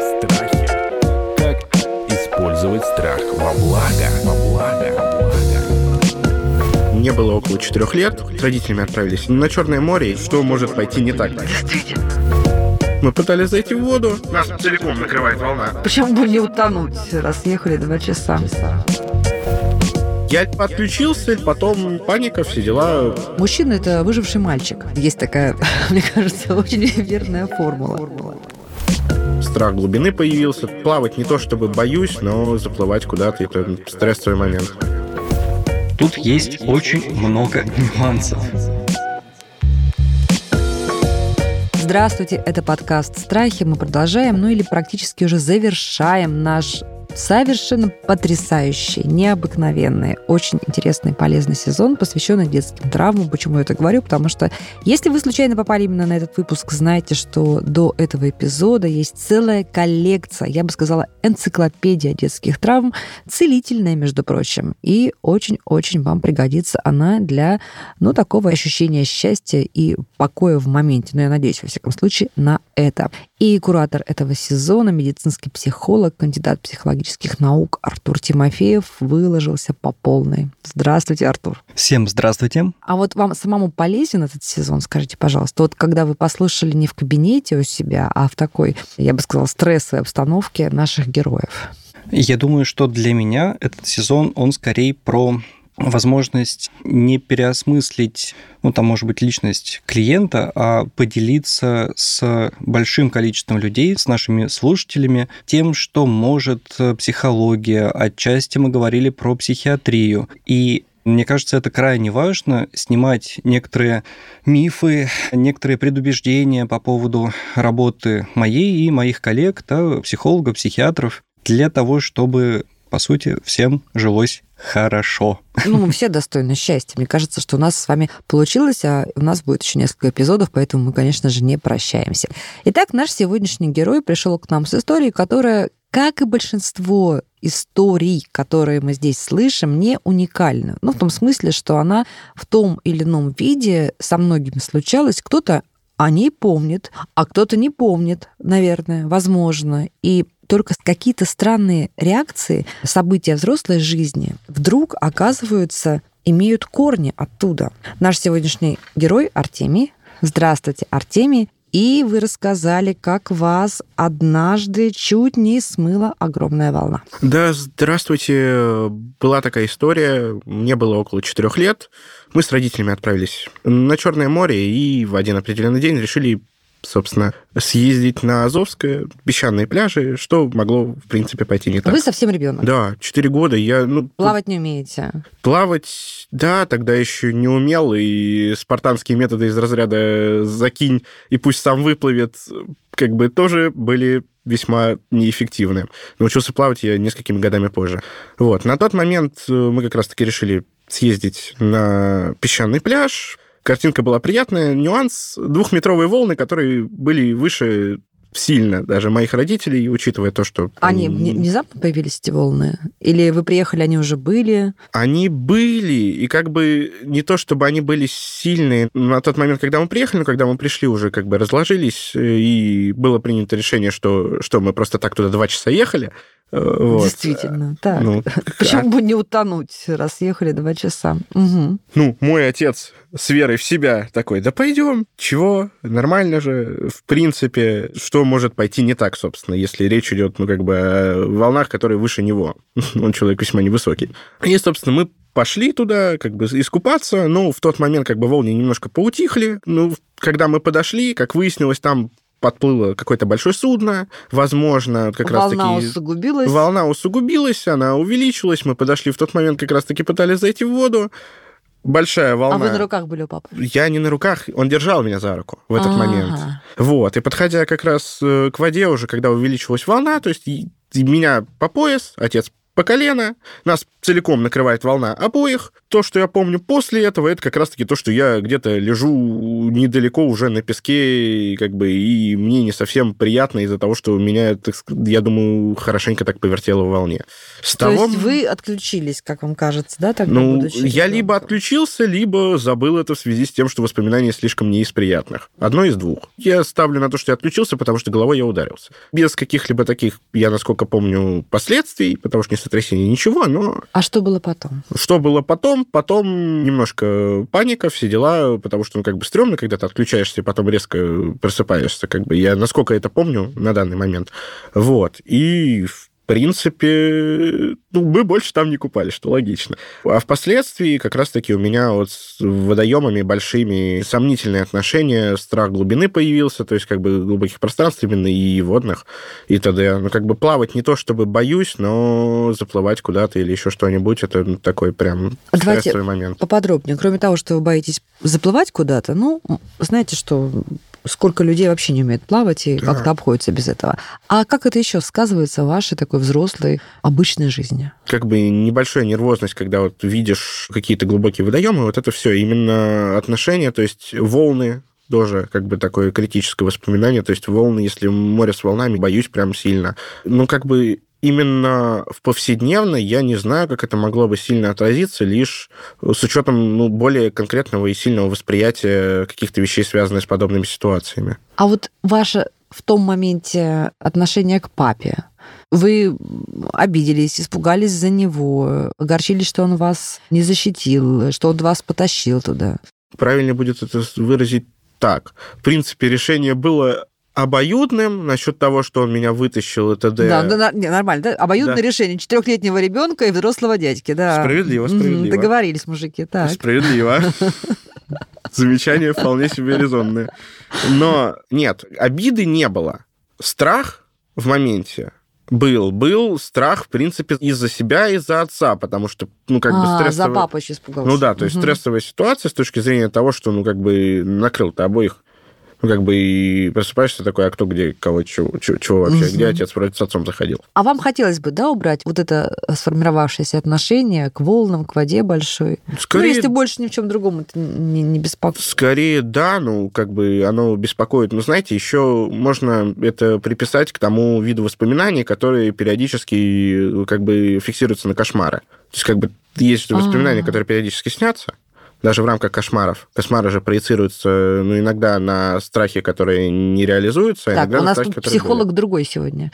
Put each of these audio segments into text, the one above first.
Страхи. Как использовать страх во благо? Во благо. Мне было около четырех лет. С родителями отправились на Черное море. Что может пойти не так? Мы пытались зайти в воду. Нас целиком накрывает волна. Почему бы не утонуть, раз ехали два часа? Я отключился, потом паника, все дела. Мужчина – это выживший мальчик. Есть такая, мне кажется, очень верная формула. Страх глубины появился. Плавать не то чтобы боюсь, но заплывать куда-то – это стрессовый момент. Тут есть очень много нюансов. Здравствуйте, это подкаст «Страхи». Мы продолжаем, ну или практически уже завершаем наш совершенно потрясающий, необыкновенный, очень интересный, полезный сезон, посвященный детским травмам. Почему я это говорю? Потому что если вы случайно попали именно на этот выпуск, знаете, что до этого эпизода есть целая коллекция, я бы сказала, энциклопедия детских травм, целительная, между прочим. И очень-очень вам пригодится она для, ну, такого ощущения счастья и покоя в моменте. Но я надеюсь, во всяком случае, на это. И куратор этого сезона, медицинский психолог, кандидат психологических наук Артур Тимофеев выложился по полной. Здравствуйте, Артур. Всем здравствуйте. А вот вам самому полезен этот сезон, скажите, пожалуйста. Вот когда вы послушали не в кабинете у себя, а в такой, я бы сказала, стрессовой обстановке наших героев. Я думаю, что для меня этот сезон, он скорее про возможность не переосмыслить, ну, там, может быть, личность клиента, а поделиться с большим количеством людей, с нашими слушателями, тем, что может психология. Отчасти мы говорили про психиатрию. И мне кажется, это крайне важно, снимать некоторые мифы, некоторые предубеждения по поводу работы моей и моих коллег, да, психологов, психиатров, для того, чтобы, по сути, всем жилось хорошо. Ну, мы все достойны счастья. Мне кажется, что у нас с вами получилось, а у нас будет еще несколько эпизодов, поэтому мы, конечно же, не прощаемся. Итак, наш сегодняшний герой пришел к нам с историей, которая, как и большинство историй, которые мы здесь слышим, не уникальна. Ну, в том смысле, что она в том или ином виде со многими случалась. Кто-то о ней помнит, а кто-то не помнит, наверное, возможно. И только какие-то странные реакции, события взрослой жизни вдруг оказываются, имеют корни оттуда. Наш сегодняшний герой Артемий. Здравствуйте, Артемий. И вы рассказали, как вас однажды чуть не смыла огромная волна. Да, здравствуйте. Была такая история. Мне было около четырех лет. Мы с родителями отправились на Черное море и в один определенный день решили собственно, съездить на Азовское, песчаные пляжи, что могло, в принципе, пойти не так. Вы совсем ребенок. Да, 4 года. Я, ну, Плавать не умеете? Плавать, да, тогда еще не умел, и спартанские методы из разряда «закинь, и пусть сам выплывет», как бы тоже были весьма неэффективны. Научился плавать я несколькими годами позже. Вот. На тот момент мы как раз-таки решили съездить на песчаный пляж, Картинка была приятная. Нюанс – двухметровые волны, которые были выше сильно даже моих родителей, учитывая то, что... Они внезапно появились, эти волны? Или вы приехали, они уже были? Они были, и как бы не то, чтобы они были сильные. На тот момент, когда мы приехали, но когда мы пришли, уже как бы разложились, и было принято решение, что, что мы просто так туда два часа ехали, вот. Действительно, так. Ну, Почему бы не утонуть, раз ехали два часа? Угу. Ну, мой отец с верой в себя такой, да пойдем, чего, нормально же, в принципе, что может пойти не так, собственно, если речь идет, ну, как бы о волнах, которые выше него. Он человек весьма невысокий. И, собственно, мы пошли туда, как бы искупаться, но в тот момент как бы волны немножко поутихли. Ну, когда мы подошли, как выяснилось, там подплыло какое-то большое судно, возможно, как раз таки... Волна усугубилась. Волна усугубилась, она увеличилась, мы подошли в тот момент, как раз-таки пытались зайти в воду, большая волна. А вы на руках были у папы? Я не на руках, он держал меня за руку в этот А-а-а. момент. Вот, и подходя как раз э, к воде уже, когда увеличилась волна, то есть меня по пояс, отец по колено, нас целиком накрывает волна обоих. То, что я помню после этого, это как раз-таки то, что я где-то лежу недалеко уже на песке, и, как бы, и мне не совсем приятно из-за того, что меня, так я думаю, хорошенько так повертело в волне. С То того... есть вы отключились, как вам кажется, да, тогда, Ну, я либо отключился, либо забыл это в связи с тем, что воспоминания слишком не из приятных. Одно из двух. Я ставлю на то, что я отключился, потому что головой я ударился. Без каких-либо таких, я насколько помню, последствий, потому что не сотрясение, ничего, но А что было потом? что было потом? Потом немножко паника, все дела, потому что, ну, как бы стрёмно, когда ты отключаешься и потом резко просыпаешься, как бы. Я, насколько это помню на данный момент. Вот. И, в принципе, ну, мы больше там не купались, что логично. А впоследствии как раз-таки у меня вот с водоемами большими сомнительные отношения, страх глубины появился, то есть как бы глубоких пространств именно и водных, и т.д. Ну, как бы плавать не то, чтобы боюсь, но заплывать куда-то или еще что-нибудь, это такой прям Давайте стрессовый момент. Поподробнее. Кроме того, что вы боитесь заплывать куда-то, ну, знаете что, сколько людей вообще не умеет плавать и Да. как-то обходится без этого. А как это еще сказывается в вашей такой взрослой, обычной жизни? Как бы небольшая нервозность, когда вот видишь какие-то глубокие водоемы, вот это все именно отношения, то есть волны, тоже как бы такое критическое воспоминание. То есть волны, если море с волнами, боюсь прям сильно. Ну, как бы именно в повседневной я не знаю, как это могло бы сильно отразиться, лишь с учетом ну, более конкретного и сильного восприятия каких-то вещей, связанных с подобными ситуациями. А вот ваше в том моменте отношение к папе, вы обиделись, испугались за него, огорчились, что он вас не защитил, что он вас потащил туда. Правильно будет это выразить так. В принципе, решение было обоюдным насчет того, что он меня вытащил, и т.д. Да, да, не, нормально, да? Обоюдное Да. решение четырехлетнего ребенка и взрослого дядьки, да. Справедливо, справедливо. Договорились, мужики, так. Справедливо. Замечания вполне себе резонные. Но нет, обиды не было. Страх в моменте был. Был страх, в принципе, из-за себя, из-за отца, потому что, ну, как бы А, за стрессовая... папу еще испугался. Ну да, то есть Мгм. стрессовая ситуация с точки зрения того, что, ну, как бы накрыл-то обоих. Ну, как бы и просыпаешься такой, а кто где, кого, чего, чего, вообще, Мгм. где отец вроде с отцом заходил. А вам хотелось бы, да, убрать вот это сформировавшееся отношение к волнам, к воде большой? Скорее, Ну, если больше ни в чем другом это не, не беспокоит. Скорее, да, ну, как бы оно беспокоит. Но, знаете, еще можно это приписать к тому виду воспоминаний, которые периодически как бы фиксируются на кошмары. То есть, как бы, есть воспоминания, А. которые периодически снятся, даже в рамках кошмаров. Кошмары же проецируются, ну, иногда на страхи, которые не реализуются, а Так, иногда у на нас страхи, тут психолог другой сегодня.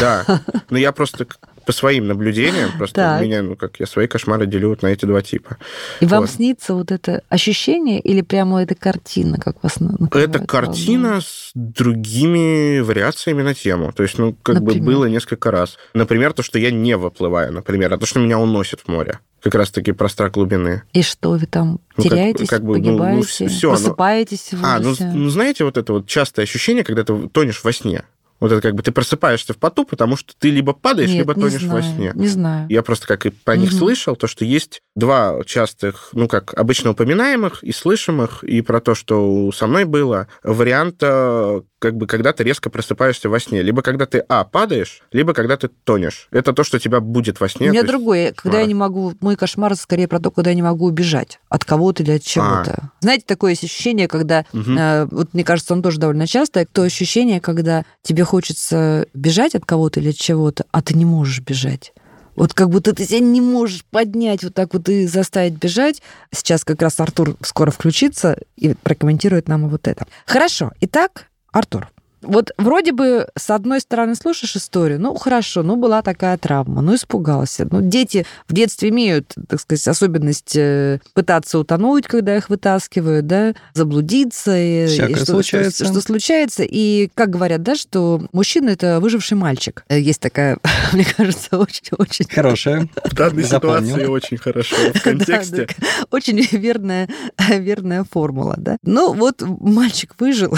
Да. Ну, я просто по своим наблюдениям, просто Так. у меня, ну, как я свои кошмары делю вот на эти два типа. И вам Вот. снится вот это ощущение или прямо эта картина, как вас на- накрывает Это картина с другими вариациями на тему. То есть, ну, как Например? бы было несколько раз. Например, то, что я не выплываю, например, а то, что меня уносит в море. Как раз-таки про страх глубины. И что вы там Ну, как- теряетесь, как бы, ну, ну, погибаете, всё, ну- просыпаетесь А, ну, ужасе? ну, знаете, вот это вот частое ощущение, когда ты тонешь во сне. Вот это как бы ты просыпаешься в поту, потому что ты либо падаешь, Нет, либо не тонешь во знаю, сне. Не знаю. Я просто как и про них Мгм. слышал, то, что есть два частых, ну, как обычно упоминаемых и слышимых, и про то, что со мной было, варианта, как бы, когда ты резко просыпаешься во сне. Либо когда ты, а, падаешь, либо когда ты тонешь. Это то, что тебя будет во сне. У меня то есть- другое, когда я кошмара. не могу, мой кошмар скорее про то, когда я не могу убежать от кого-то или от чего-то. Знаете, такое есть ощущение, когда, А. Мгм. э, вот мне кажется, он тоже довольно часто, то ощущение, когда тебе хочется бежать от кого-то или от чего-то, а ты не можешь бежать. Вот как будто ты себя не можешь поднять вот так вот и заставить бежать. Сейчас как раз Артур скоро включится и прокомментирует нам вот это. Хорошо. Итак, Артур, вот вроде бы с одной стороны слушаешь историю, ну хорошо, ну была такая травма, ну испугался. Ну дети в детстве имеют, так сказать, особенность э, пытаться утонуть, когда их вытаскивают, да, заблудиться. Всякое и что, случается. Что, что случается. И как говорят, да, что мужчина это выживший мальчик. Э, Есть такая, мне кажется, очень-очень Хорошая. В данной Запомнил. ситуации очень хорошо в контексте. Да, да, очень верная, верная формула, да. Ну, вот мальчик выжил,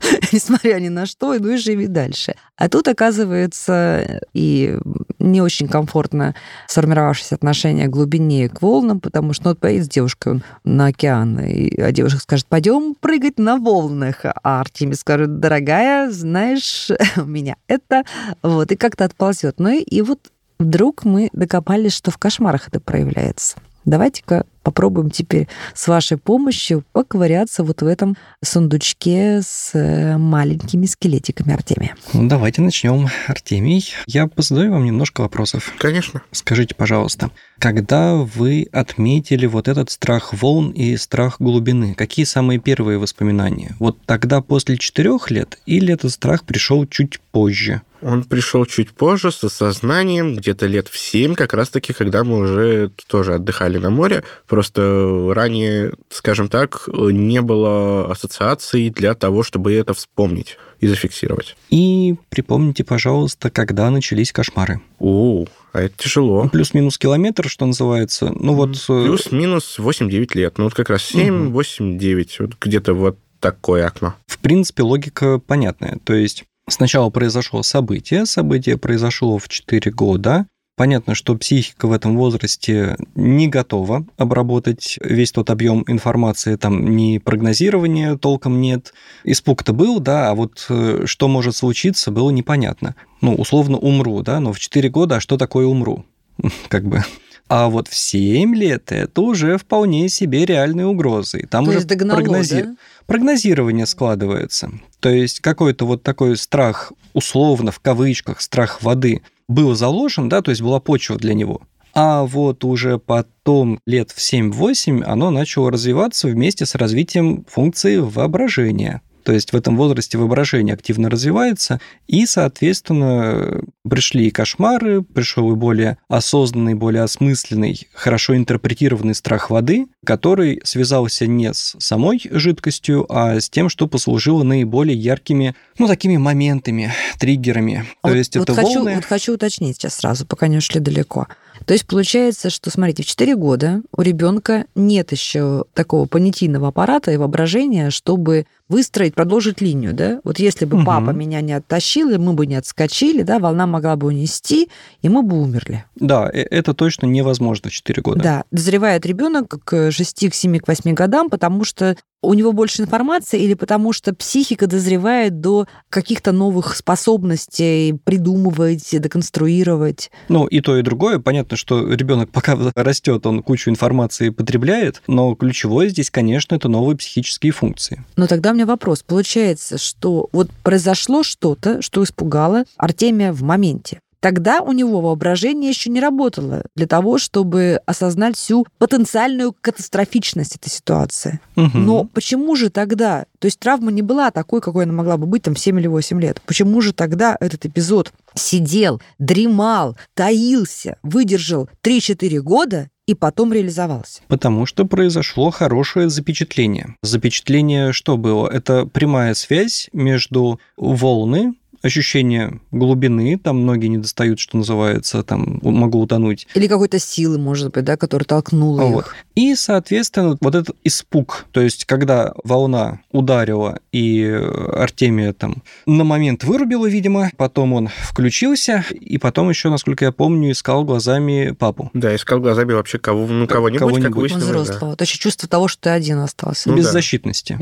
несмотря ни на что, ну и живи дальше. А тут, оказывается, и не очень комфортно сформировавшееся отношение к глубине, к волнам, потому что ну, вот поедет с девушкой на океан, и, а девушка скажет, пойдем прыгать на волнах, а Артемий скажет, дорогая, знаешь, у меня это, вот, и как-то отползет. Ну и, и вот Вдруг мы докопались, что в кошмарах это проявляется. Давайте-ка попробуем теперь с вашей помощью поковыряться вот в этом сундучке с э, маленькими скелетиками Артемия. Ну, давайте начнем, Артемий. Я позадаю вам немножко вопросов. Конечно. Скажите, пожалуйста, когда вы отметили вот этот страх волн и страх глубины, какие самые первые воспоминания? Вот тогда после четырех лет или этот страх пришел чуть позже? Он пришел чуть позже с осознанием, где-то лет в семь, как раз-таки, когда мы уже тоже отдыхали на море. Просто ранее, скажем так, не было ассоциаций для того, чтобы это вспомнить и зафиксировать. И припомните, пожалуйста, когда начались кошмары. О, а это тяжело. Плюс-минус километр, что называется. Ну вот... э, Плюс-минус 8-9 лет. Ну вот как раз 7, 8, 9. Вот где-то вот такое окно. В принципе, логика понятная. То есть сначала произошло событие, событие произошло в 4 года, Понятно, что психика в этом возрасте не готова обработать весь тот объем информации, там ни прогнозирования толком нет. Испуг-то был, да, а вот э, что может случиться, было непонятно. Ну, условно, умру, да, но в 4 года, а что такое умру? Как бы а вот в 7 лет это уже вполне себе реальные угрозы. Там То уже есть догнало, прогнози- да? прогнозирование складывается. То есть какой-то вот такой страх, условно, в кавычках, страх воды был заложен, да, то есть была почва для него. А вот уже потом, лет в 7-8, оно начало развиваться вместе с развитием функции воображения. То есть в этом возрасте воображение активно развивается, и, соответственно, пришли и кошмары, пришел и более осознанный, более осмысленный, хорошо интерпретированный страх воды, который связался не с самой жидкостью, а с тем, что послужило наиболее яркими, ну, такими моментами, триггерами. А То вот- есть вот это хочу, волны... вот хочу уточнить сейчас сразу, пока не ушли далеко. То есть получается, что, смотрите, в 4 года у ребенка нет еще такого понятийного аппарата и воображения, чтобы выстроить, продолжить линию, да? Вот если бы Мгм. папа меня не оттащил, и мы бы не отскочили, да, волна могла бы унести, и мы бы умерли. Да, э- это точно невозможно в 4 года. Да, дозревает ребенок к 6, к 7, к 8 годам, потому что у него больше информации или потому что психика дозревает до каких-то новых способностей придумывать, деконструировать. Ну, и то, и другое. Понятно, что ребенок пока растет, он кучу информации потребляет, но ключевое здесь, конечно, это новые психические функции. Но тогда у меня вопрос. Получается, что вот произошло что-то, что испугало Артемия в моменте. Тогда у него воображение еще не работало для того, чтобы осознать всю потенциальную катастрофичность этой ситуации. Мгм. Но почему же тогда, то есть травма не была такой, какой она могла бы быть там в 7 или 8 лет, почему же тогда этот эпизод сидел, дремал, таился, выдержал 3-4 года и потом реализовался? Потому что произошло хорошее запечатление. Запечатление что было? Это прямая связь между волны, ощущение глубины, там многие не достают, что называется, там могу утонуть. Или какой-то силы, может быть, да, которая толкнула Вот. их? И, соответственно, вот этот испуг, то есть когда волна ударила и Артемия там на момент вырубила, видимо, потом он включился, и потом еще, насколько я помню, искал глазами папу. Да, искал глазами вообще кого, ну, кого-нибудь, как Кого-нибудь. выяснилось, да. взрослого. То есть чувство того, что ты один остался. Ну да. беззащитности.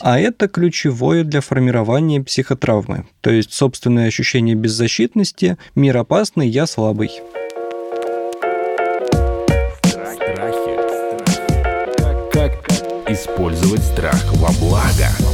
А это ключевое для формирования психотравмы. То есть собственное ощущение беззащитности, мир опасный, я слабый. Страхи. Как, как использовать страх во благо?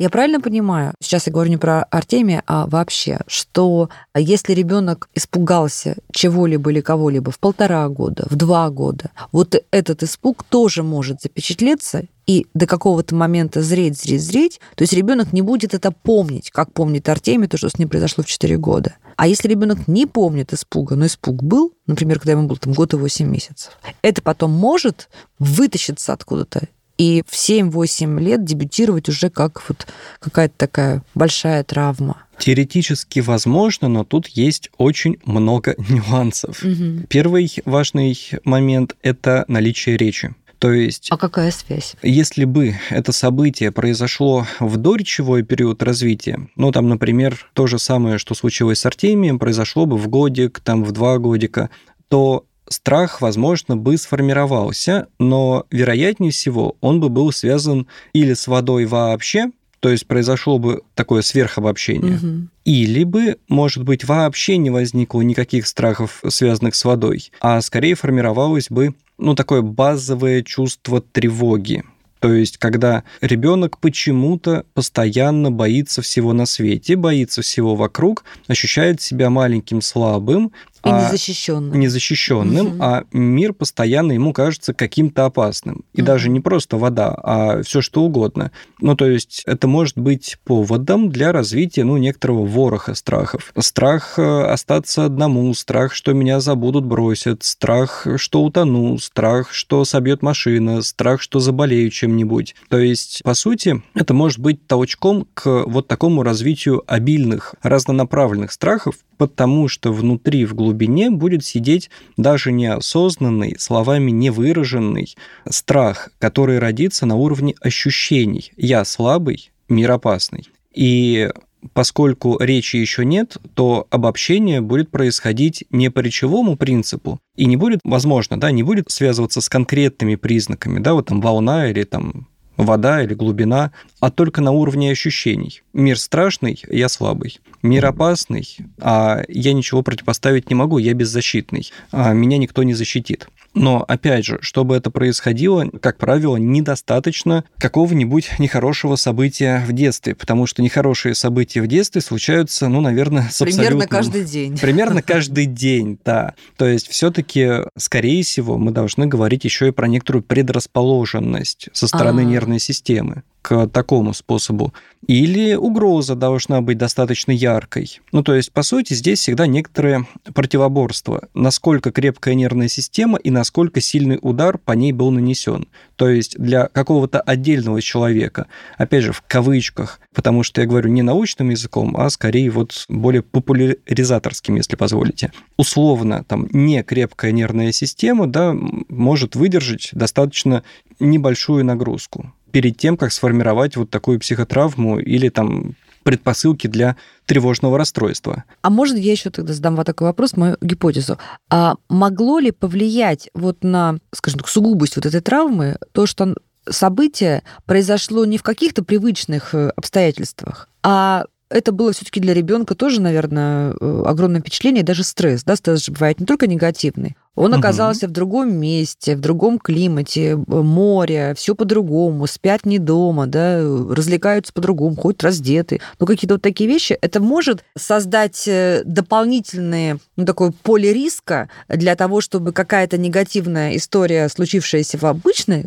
Я правильно понимаю, сейчас я говорю не про Артемия, а вообще, что если ребенок испугался чего-либо или кого-либо в полтора года, в два года, вот этот испуг тоже может запечатлеться и до какого-то момента зреть, зреть, зреть, то есть ребенок не будет это помнить, как помнит Артемий, то, что с ним произошло в 4 года. А если ребенок не помнит испуга, но испуг был, например, когда ему был там год и 8 месяцев, это потом может вытащиться откуда-то и в 7-8 лет дебютировать уже как вот какая-то такая большая травма. Теоретически возможно, но тут есть очень много нюансов. Первый важный момент – это наличие речи. То есть А какая связь? Если бы это событие произошло в доречевой период развития, ну, там, например, то же самое, что случилось с Артемием, произошло бы в годик, там, в два годика, то страх, возможно, бы сформировался, но, вероятнее всего, он бы был связан или с водой вообще, то есть произошло бы такое сверхобобщение. Мгм. Или бы, может быть, вообще не возникло никаких страхов, связанных с водой, а скорее формировалось бы, ну, такое базовое чувство тревоги. То есть, когда ребенок почему-то постоянно боится всего на свете, боится всего вокруг, ощущает себя маленьким, слабым, И а- незащищенным. незащищенным, Мгм. а мир постоянно ему кажется каким-то опасным. И Мгм. даже не просто вода, а все что угодно. Ну, то есть это может быть поводом для развития, ну, некоторого вороха страхов. Страх э, остаться одному, страх, что меня забудут, бросят, страх, что утону, страх, что собьет машина, страх, что заболею чем-нибудь. То есть, по сути, это может быть толчком к вот такому развитию обильных, разнонаправленных страхов, потому что внутри, в глубине будет сидеть даже неосознанный, словами невыраженный страх, который родится на уровне ощущений. Я слабый, мир опасный. И поскольку речи еще нет, то обобщение будет происходить не по речевому принципу, и не будет, возможно, да, не будет связываться с конкретными признаками, да, вот там волна или там вода или глубина, а только на уровне ощущений. Мир страшный, я слабый. Мир опасный, а я ничего противопоставить не могу, я беззащитный. А меня никто не защитит. Но, опять же, чтобы это происходило, как правило, недостаточно какого-нибудь нехорошего события в детстве, потому что нехорошие события в детстве случаются, ну, наверное, с Примерно абсолютным- каждый день. Примерно каждый день, да. То есть все-таки, скорее всего, мы должны говорить еще и про некоторую предрасположенность со стороны А. нервной системы к такому способу. Или угроза должна быть достаточно яркой. Ну, то есть, по сути, здесь всегда некоторое противоборство. Насколько крепкая нервная система и насколько сильный удар по ней был нанесен. То есть, для какого-то отдельного человека, опять же, в кавычках, потому что я говорю не научным языком, а скорее вот более популяризаторским, если позволите. Условно, там, не крепкая нервная система, да, может выдержать достаточно небольшую нагрузку перед тем, как сформировать вот такую психотравму или там предпосылки для тревожного расстройства. А может, я еще тогда задам вот такой вопрос, мою гипотезу. А могло ли повлиять вот на, скажем так, сугубость вот этой травмы то, что событие произошло не в каких-то привычных э, обстоятельствах, а это было все-таки для ребенка тоже, наверное, э, огромное впечатление, даже стресс. Да, стресс же бывает не только негативный. Он оказался в другом месте, в другом климате, море, все по-другому, спят не дома, да, развлекаются по-другому, ходят раздеты. Ну, какие-то вот такие вещи. Это может создать э, дополнительные, ну, такое поле риска для того, чтобы какая-то негативная история, случившаяся в обычных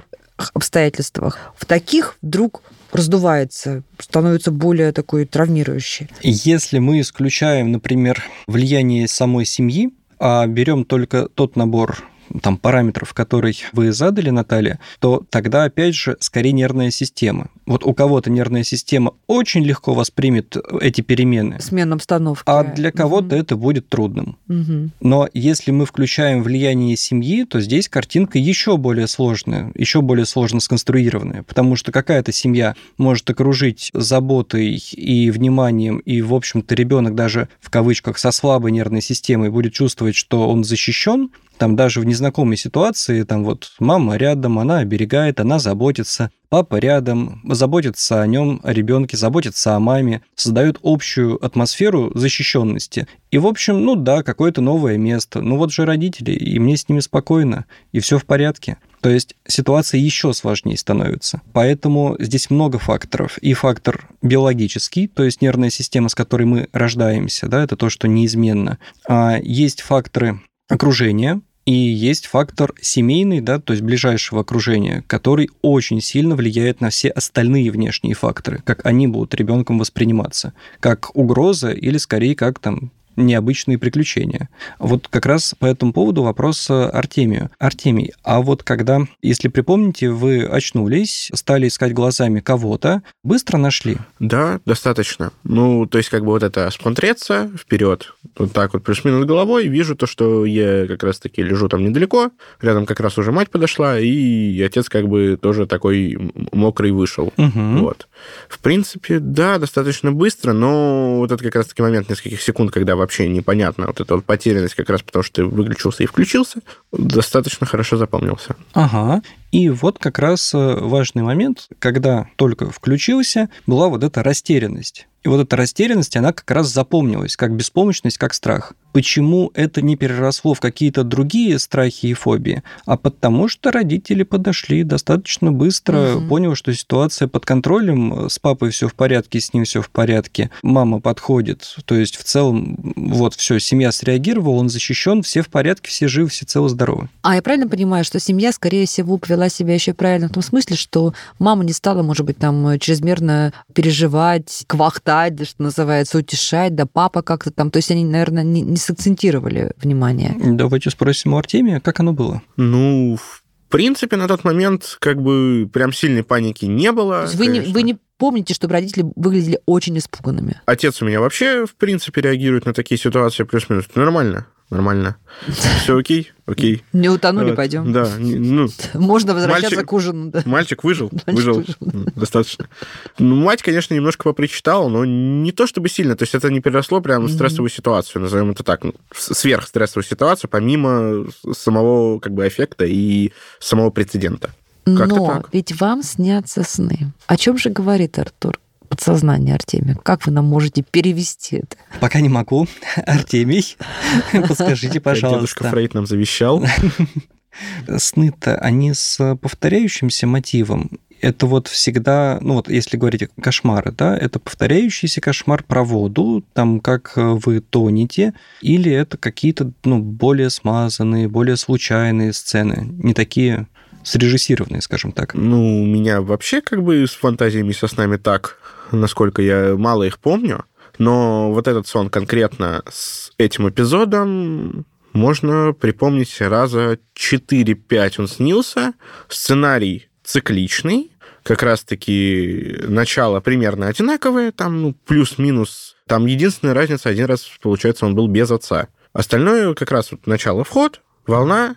обстоятельствах, в таких вдруг раздувается, становится более такой травмирующей. Если мы исключаем, например, влияние самой семьи, а берем только тот набор там, параметров, который вы задали, Наталья, то тогда, опять же, скорее нервная система. Вот у кого-то нервная система очень легко воспримет эти перемены, Смена обстановки. а для кого-то это будет трудным. Мгм. Но если мы включаем влияние семьи, то здесь картинка еще более сложная, еще более сложно сконструированная, потому что какая-то семья может окружить заботой и вниманием, и, в общем-то, ребенок даже в кавычках со слабой нервной системой будет чувствовать, что он защищен, там даже в незнакомой ситуации, там вот мама рядом, она оберегает, она заботится, папа рядом, заботится о нем, о ребенке, заботится о маме, создает общую атмосферу защищенности. И, в общем, ну да, какое-то новое место. Ну вот же родители, и мне с ними спокойно, и все в порядке. То есть ситуация еще сложнее становится. Поэтому здесь много факторов. И фактор биологический, то есть нервная система, с которой мы рождаемся, да, это то, что неизменно. А есть факторы окружения, и есть фактор семейный, да, то есть ближайшего окружения, который очень сильно влияет на все остальные внешние факторы, как они будут ребенком восприниматься, как угроза или скорее как там необычные приключения. Вот как раз по этому поводу вопрос э, Артемию. Артемий, а вот когда, если припомните, вы очнулись, стали искать глазами кого-то, быстро нашли? Да, достаточно. Ну, то есть, как бы вот это осмотреться вперед, вот так вот плюс-минус головой, вижу то, что я как раз-таки лежу там недалеко, рядом как раз уже мать подошла, и отец как бы тоже такой мокрый вышел. Угу. Вот. В принципе, да, достаточно быстро, но вот это как раз-таки момент нескольких секунд, когда вообще непонятно. Вот эта вот потерянность как раз потому, что ты выключился и включился, достаточно хорошо запомнился. Ага. И вот как раз э, важный момент, когда только включился, была вот эта растерянность. И вот эта растерянность, она как раз запомнилась, как беспомощность, как страх. Почему это не переросло в какие-то другие страхи и фобии? А потому что родители подошли достаточно быстро, угу. поняли, что ситуация под контролем, с папой все в порядке, с ним все в порядке, мама подходит. То есть в целом вот все, семья среагировала, он защищен, все в порядке, все живы, все целы, здоровы. А я правильно понимаю, что семья, скорее всего, повела себя еще правильно в том смысле, что мама не стала, может быть, там чрезмерно переживать, квахтать, что называется, утешать, да папа как-то там. То есть они, наверное, не, не сакцентировали внимание. Давайте спросим у Артемия, как оно было? Ну, в принципе, на тот момент как бы прям сильной паники не было. Вы не, вы не помните, чтобы родители выглядели очень испуганными? Отец у меня вообще, в принципе, реагирует на такие ситуации плюс-минус. Нормально нормально. Все окей, окей. Не утонули, вот, пойдем. Да, ну, Можно возвращаться мальчик, к ужину. Да. Мальчик выжил, мальчик выжил, выжил. достаточно. Ну, мать, конечно, немножко попричитала, но не то чтобы сильно, то есть это не переросло прямо в стрессовую mm-hmm. ситуацию, назовем это так, ну, сверхстрессовую ситуацию, помимо самого как бы эффекта и самого прецедента. Как-то Но так. ведь вам снятся сны. О чем же говорит Артур? Подсознание, Артемий? Как вы нам можете перевести это? Пока не могу. Артемий, подскажите, пожалуйста. Дедушка Фрейд нам завещал. Сны-то, они с повторяющимся мотивом это вот всегда, ну вот если говорить кошмары, да, это повторяющийся кошмар про воду, там как вы тонете, или это какие-то, ну, более смазанные, более случайные сцены, не такие срежиссированные, скажем так. Ну, у меня вообще как бы с фантазиями со снами так насколько я мало их помню. Но вот этот сон конкретно с этим эпизодом можно припомнить раза 4-5 он снился. Сценарий цикличный, как раз-таки начало примерно одинаковое, там ну, плюс-минус. Там единственная разница, один раз, получается, он был без отца. Остальное как раз вот начало вход, волна,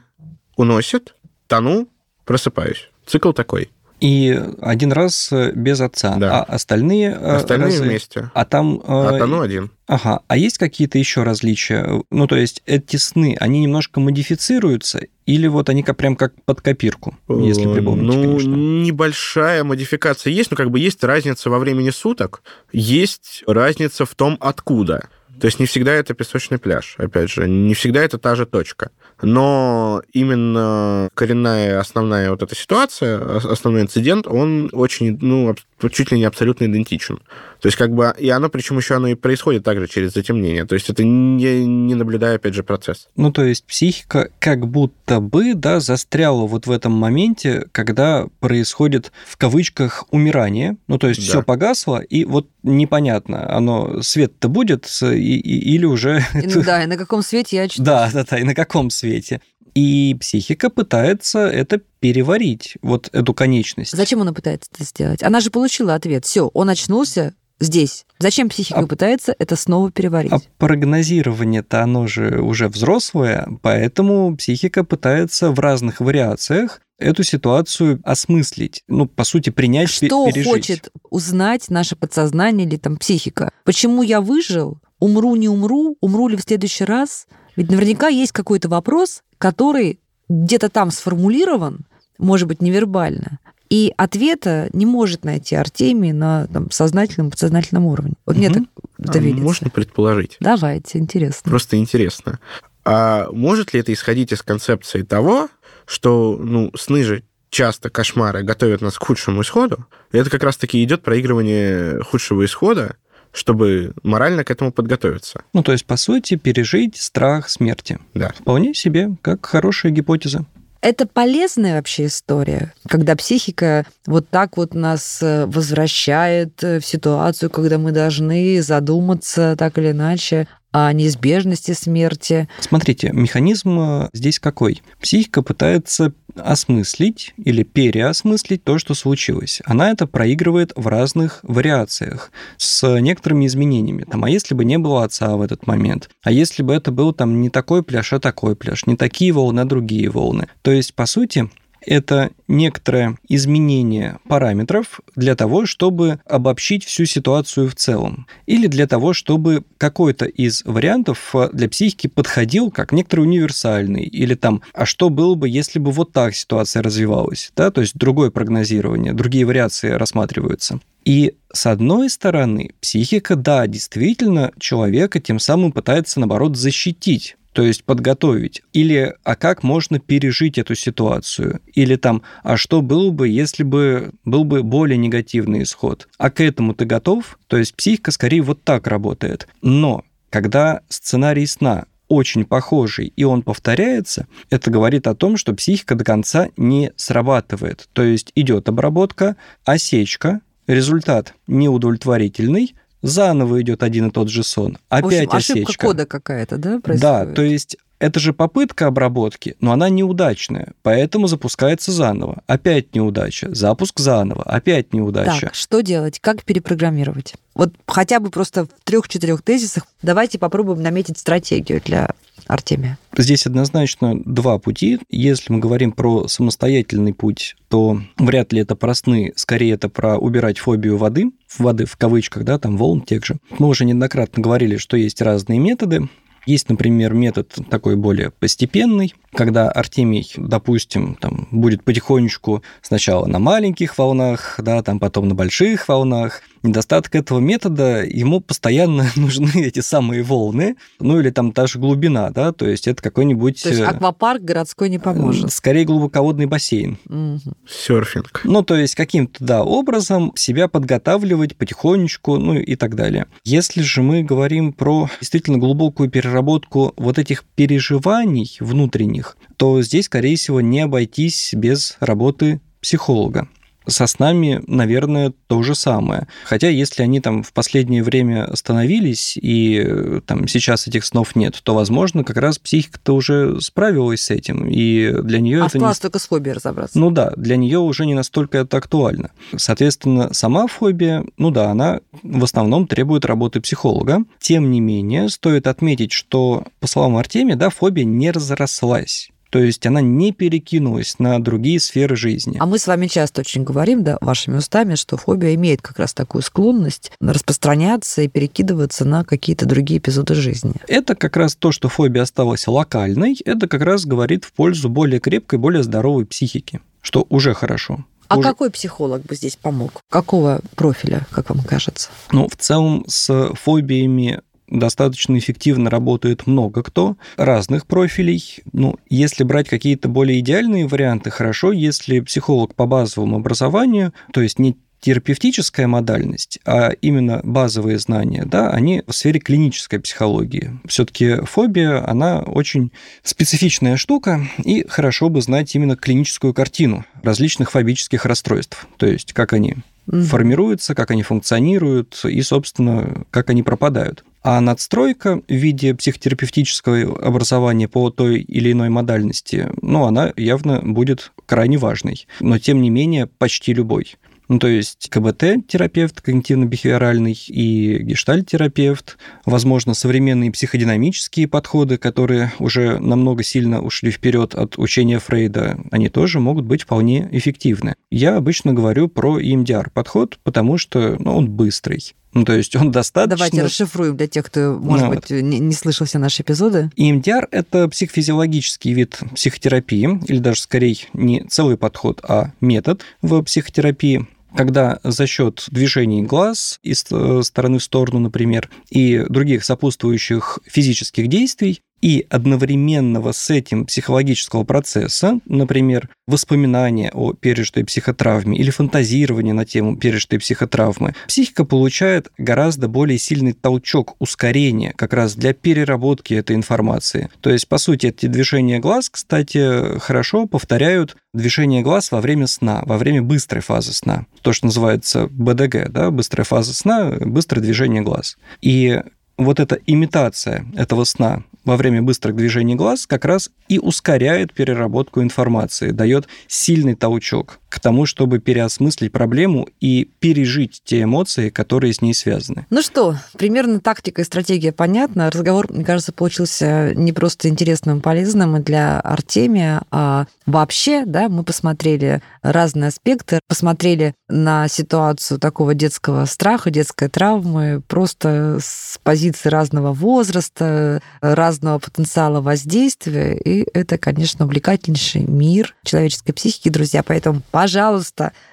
уносит, тону, просыпаюсь. Цикл такой. И один раз э, без отца, да. а остальные... Э, остальные разы... вместе. А там... А тону один. Ага. А есть какие-то еще различия? Ну, то есть эти сны, они немножко модифицируются или вот они как, прям как под копирку, если припомните, Ну, конечно. небольшая модификация есть, но как бы есть разница во времени суток, есть разница в том, откуда. То есть не всегда это песочный пляж, опять же, не всегда это та же точка. Но именно коренная основная вот эта ситуация, основной инцидент, он очень, ну, чуть ли не абсолютно идентичен. То есть как бы, и оно, причем еще оно и происходит также через затемнение. То есть это не, не наблюдая, опять же, процесс. Ну, то есть психика как будто бы, да, застряла вот в этом моменте, когда происходит, в кавычках, умирание. Ну, то есть да. все погасло, и вот непонятно, оно свет-то будет, и, и, или уже... Ну, да, и на каком свете я читаю. Да, да, да, и на каком свете. И психика пытается это переварить, вот эту конечность. Зачем она пытается это сделать? Она же получила ответ. Все, он очнулся, здесь. Зачем психика а, пытается это снова переварить? А прогнозирование-то оно же уже взрослое, поэтому психика пытается в разных вариациях эту ситуацию осмыслить, ну, по сути, принять, Что пережить. хочет узнать наше подсознание или там психика? Почему я выжил? Умру, не умру? Умру ли в следующий раз? Ведь наверняка есть какой-то вопрос, который где-то там сформулирован, может быть, невербально, и ответа не может найти Артемий на там, сознательном, подсознательном уровне. Вот угу. мне так это а Можно предположить. Давайте, интересно. Просто интересно. А может ли это исходить из концепции того, что ну, сны же часто кошмары готовят нас к худшему исходу, и это как раз-таки идет проигрывание худшего исхода, чтобы морально к этому подготовиться. Ну, то есть, по сути, пережить страх смерти. Да. Вполне себе, как хорошая гипотеза. Это полезная вообще история, когда психика вот так вот нас э, возвращает э, в ситуацию, когда мы должны задуматься так или иначе о неизбежности смерти. Смотрите, механизм э, здесь какой? Психика пытается осмыслить или переосмыслить то, что случилось. Она это проигрывает в разных вариациях с некоторыми изменениями. Там, а если бы не было отца в этот момент? А если бы это был там не такой пляж, а такой пляж? Не такие волны, а другие волны? То есть, по сути, Это некоторое изменение параметров для того, чтобы обобщить всю ситуацию в целом. Или для того, чтобы какой-то из вариантов для психики подходил как некоторый универсальный. Или там, а что было бы, если бы вот так ситуация развивалась? Да? То есть другое прогнозирование, другие вариации рассматриваются. И с одной стороны, психика, да, действительно, человека тем самым пытается, наоборот, защитить то есть подготовить. Или а как можно пережить эту ситуацию? Или там, а что было бы, если бы был бы более негативный исход? А к этому ты готов? То есть психика скорее вот так работает. Но когда сценарий сна очень похожий, и он повторяется, это говорит о том, что психика до конца не срабатывает. То есть идет обработка, осечка, результат неудовлетворительный, заново идет один и тот же сон, опять в общем, осечка. ошибка кода какая-то, да, происходит? Да, то есть это же попытка обработки, но она неудачная, поэтому запускается заново. Опять неудача, запуск заново, опять неудача. Так, что делать? Как перепрограммировать? Вот хотя бы просто в трех-четырех тезисах давайте попробуем наметить стратегию для Артемия. Здесь однозначно два пути. Если мы говорим про самостоятельный путь, то вряд ли это про сны, скорее это про убирать фобию воды, воды в кавычках, да, там волн тех же. Мы уже неоднократно говорили, что есть разные методы. Есть, например, метод такой более постепенный, когда Артемий, допустим, там, будет потихонечку сначала на маленьких волнах, да, там потом на больших волнах. Недостаток этого метода, ему постоянно нужны эти самые волны, ну или там та же глубина, да, то есть это какой-нибудь... То есть аквапарк городской не поможет. Скорее глубоководный бассейн. Угу. Серфинг. Ну, то есть каким-то, да, образом себя подготавливать потихонечку, ну и так далее. Если же мы говорим про действительно глубокую переработку вот этих переживаний внутренних, то здесь, скорее всего, не обойтись без работы психолога со снами, наверное, то же самое. Хотя, если они там в последнее время остановились, и э, там сейчас этих снов нет, то, возможно, как раз психика-то уже справилась с этим, и для нее а это... Осталось не... только с фобией разобраться. Ну да, для нее уже не настолько это актуально. Соответственно, сама фобия, ну да, она в основном требует работы психолога. Тем не менее, стоит отметить, что, по словам Артемия, да, фобия не разрослась. То есть она не перекинулась на другие сферы жизни. А мы с вами часто очень говорим, да, вашими устами, что фобия имеет как раз такую склонность распространяться и перекидываться на какие-то другие эпизоды жизни. Это как раз то, что фобия осталась локальной, это как раз говорит в пользу более крепкой, более здоровой психики, что уже хорошо. А Уже- какой психолог бы здесь помог? Какого профиля, как вам кажется? Ну, в целом с фобиями достаточно эффективно работает много кто, разных профилей. Ну, если брать какие-то более идеальные варианты, хорошо, если психолог по базовому образованию, то есть не терапевтическая модальность, а именно базовые знания, да, они в сфере клинической психологии. Все-таки фобия, она очень специфичная штука, и хорошо бы знать именно клиническую картину различных фобических расстройств, то есть как они формируются, как они функционируют и, собственно, как они пропадают. А надстройка в виде психотерапевтического образования по той или иной модальности, ну, она явно будет крайне важной. Но, тем не менее, почти любой. Ну, то есть КБТ-терапевт, когнитивно-бихевиоральный и гештальт-терапевт, возможно, современные психодинамические подходы, которые уже намного сильно ушли вперед от учения Фрейда, они тоже могут быть вполне эффективны. Я обычно говорю про EMDR-подход, потому что ну, он быстрый. Ну, то есть он достаточно... Давайте расшифруем для тех, кто, может Ну, быть, не, не слышал все наши эпизоды. EMDR – это психофизиологический вид психотерапии, или даже скорее не целый подход, а метод в психотерапии, когда за счет движений глаз из э, стороны в сторону, например, и других сопутствующих физических действий, и одновременного с этим психологического процесса, например, воспоминания о пережитой психотравме или фантазирование на тему пережитой психотравмы, психика получает гораздо более сильный толчок, ускорение как раз для переработки этой информации. То есть, по сути, эти движения глаз, кстати, хорошо повторяют движение глаз во время сна, во время быстрой фазы сна. То, что называется БДГ, да, быстрая фаза сна, быстрое движение глаз. И вот эта имитация этого сна во время быстрых движений глаз как раз и ускоряет переработку информации, дает сильный толчок к тому, чтобы переосмыслить проблему и пережить те эмоции, которые с ней связаны. Ну что, примерно тактика и стратегия понятна. Разговор, мне кажется, получился не просто интересным, полезным для Артемия, а вообще, да, мы посмотрели разные аспекты, посмотрели на ситуацию такого детского страха, детской травмы, просто с позиции разного возраста, разного потенциала воздействия, и это, конечно, увлекательнейший мир человеческой психики, друзья. Поэтому, пожалуйста,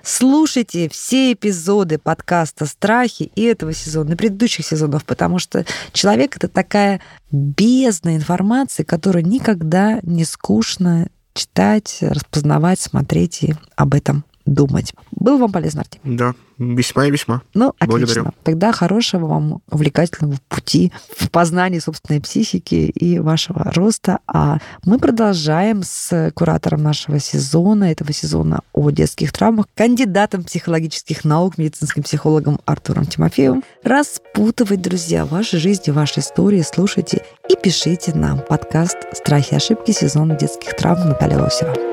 слушайте все эпизоды подкаста «Страхи» и этого сезона, и предыдущих сезонов, потому что человек — это такая бездна информации, которую никогда не скучно читать, распознавать, смотреть и об этом думать. Было вам полезно, Артем? Да, весьма и весьма. Ну, Благодарю. отлично. Тогда хорошего вам увлекательного пути в познании собственной психики и вашего роста. А мы продолжаем с куратором нашего сезона, этого сезона о детских травмах, кандидатом психологических наук, медицинским психологом Артуром Тимофеевым, распутывать, друзья, ваши жизни, ваши истории. Слушайте и пишите нам подкаст «Страхи и ошибки. Сезон детских травм» Наталья Лосева.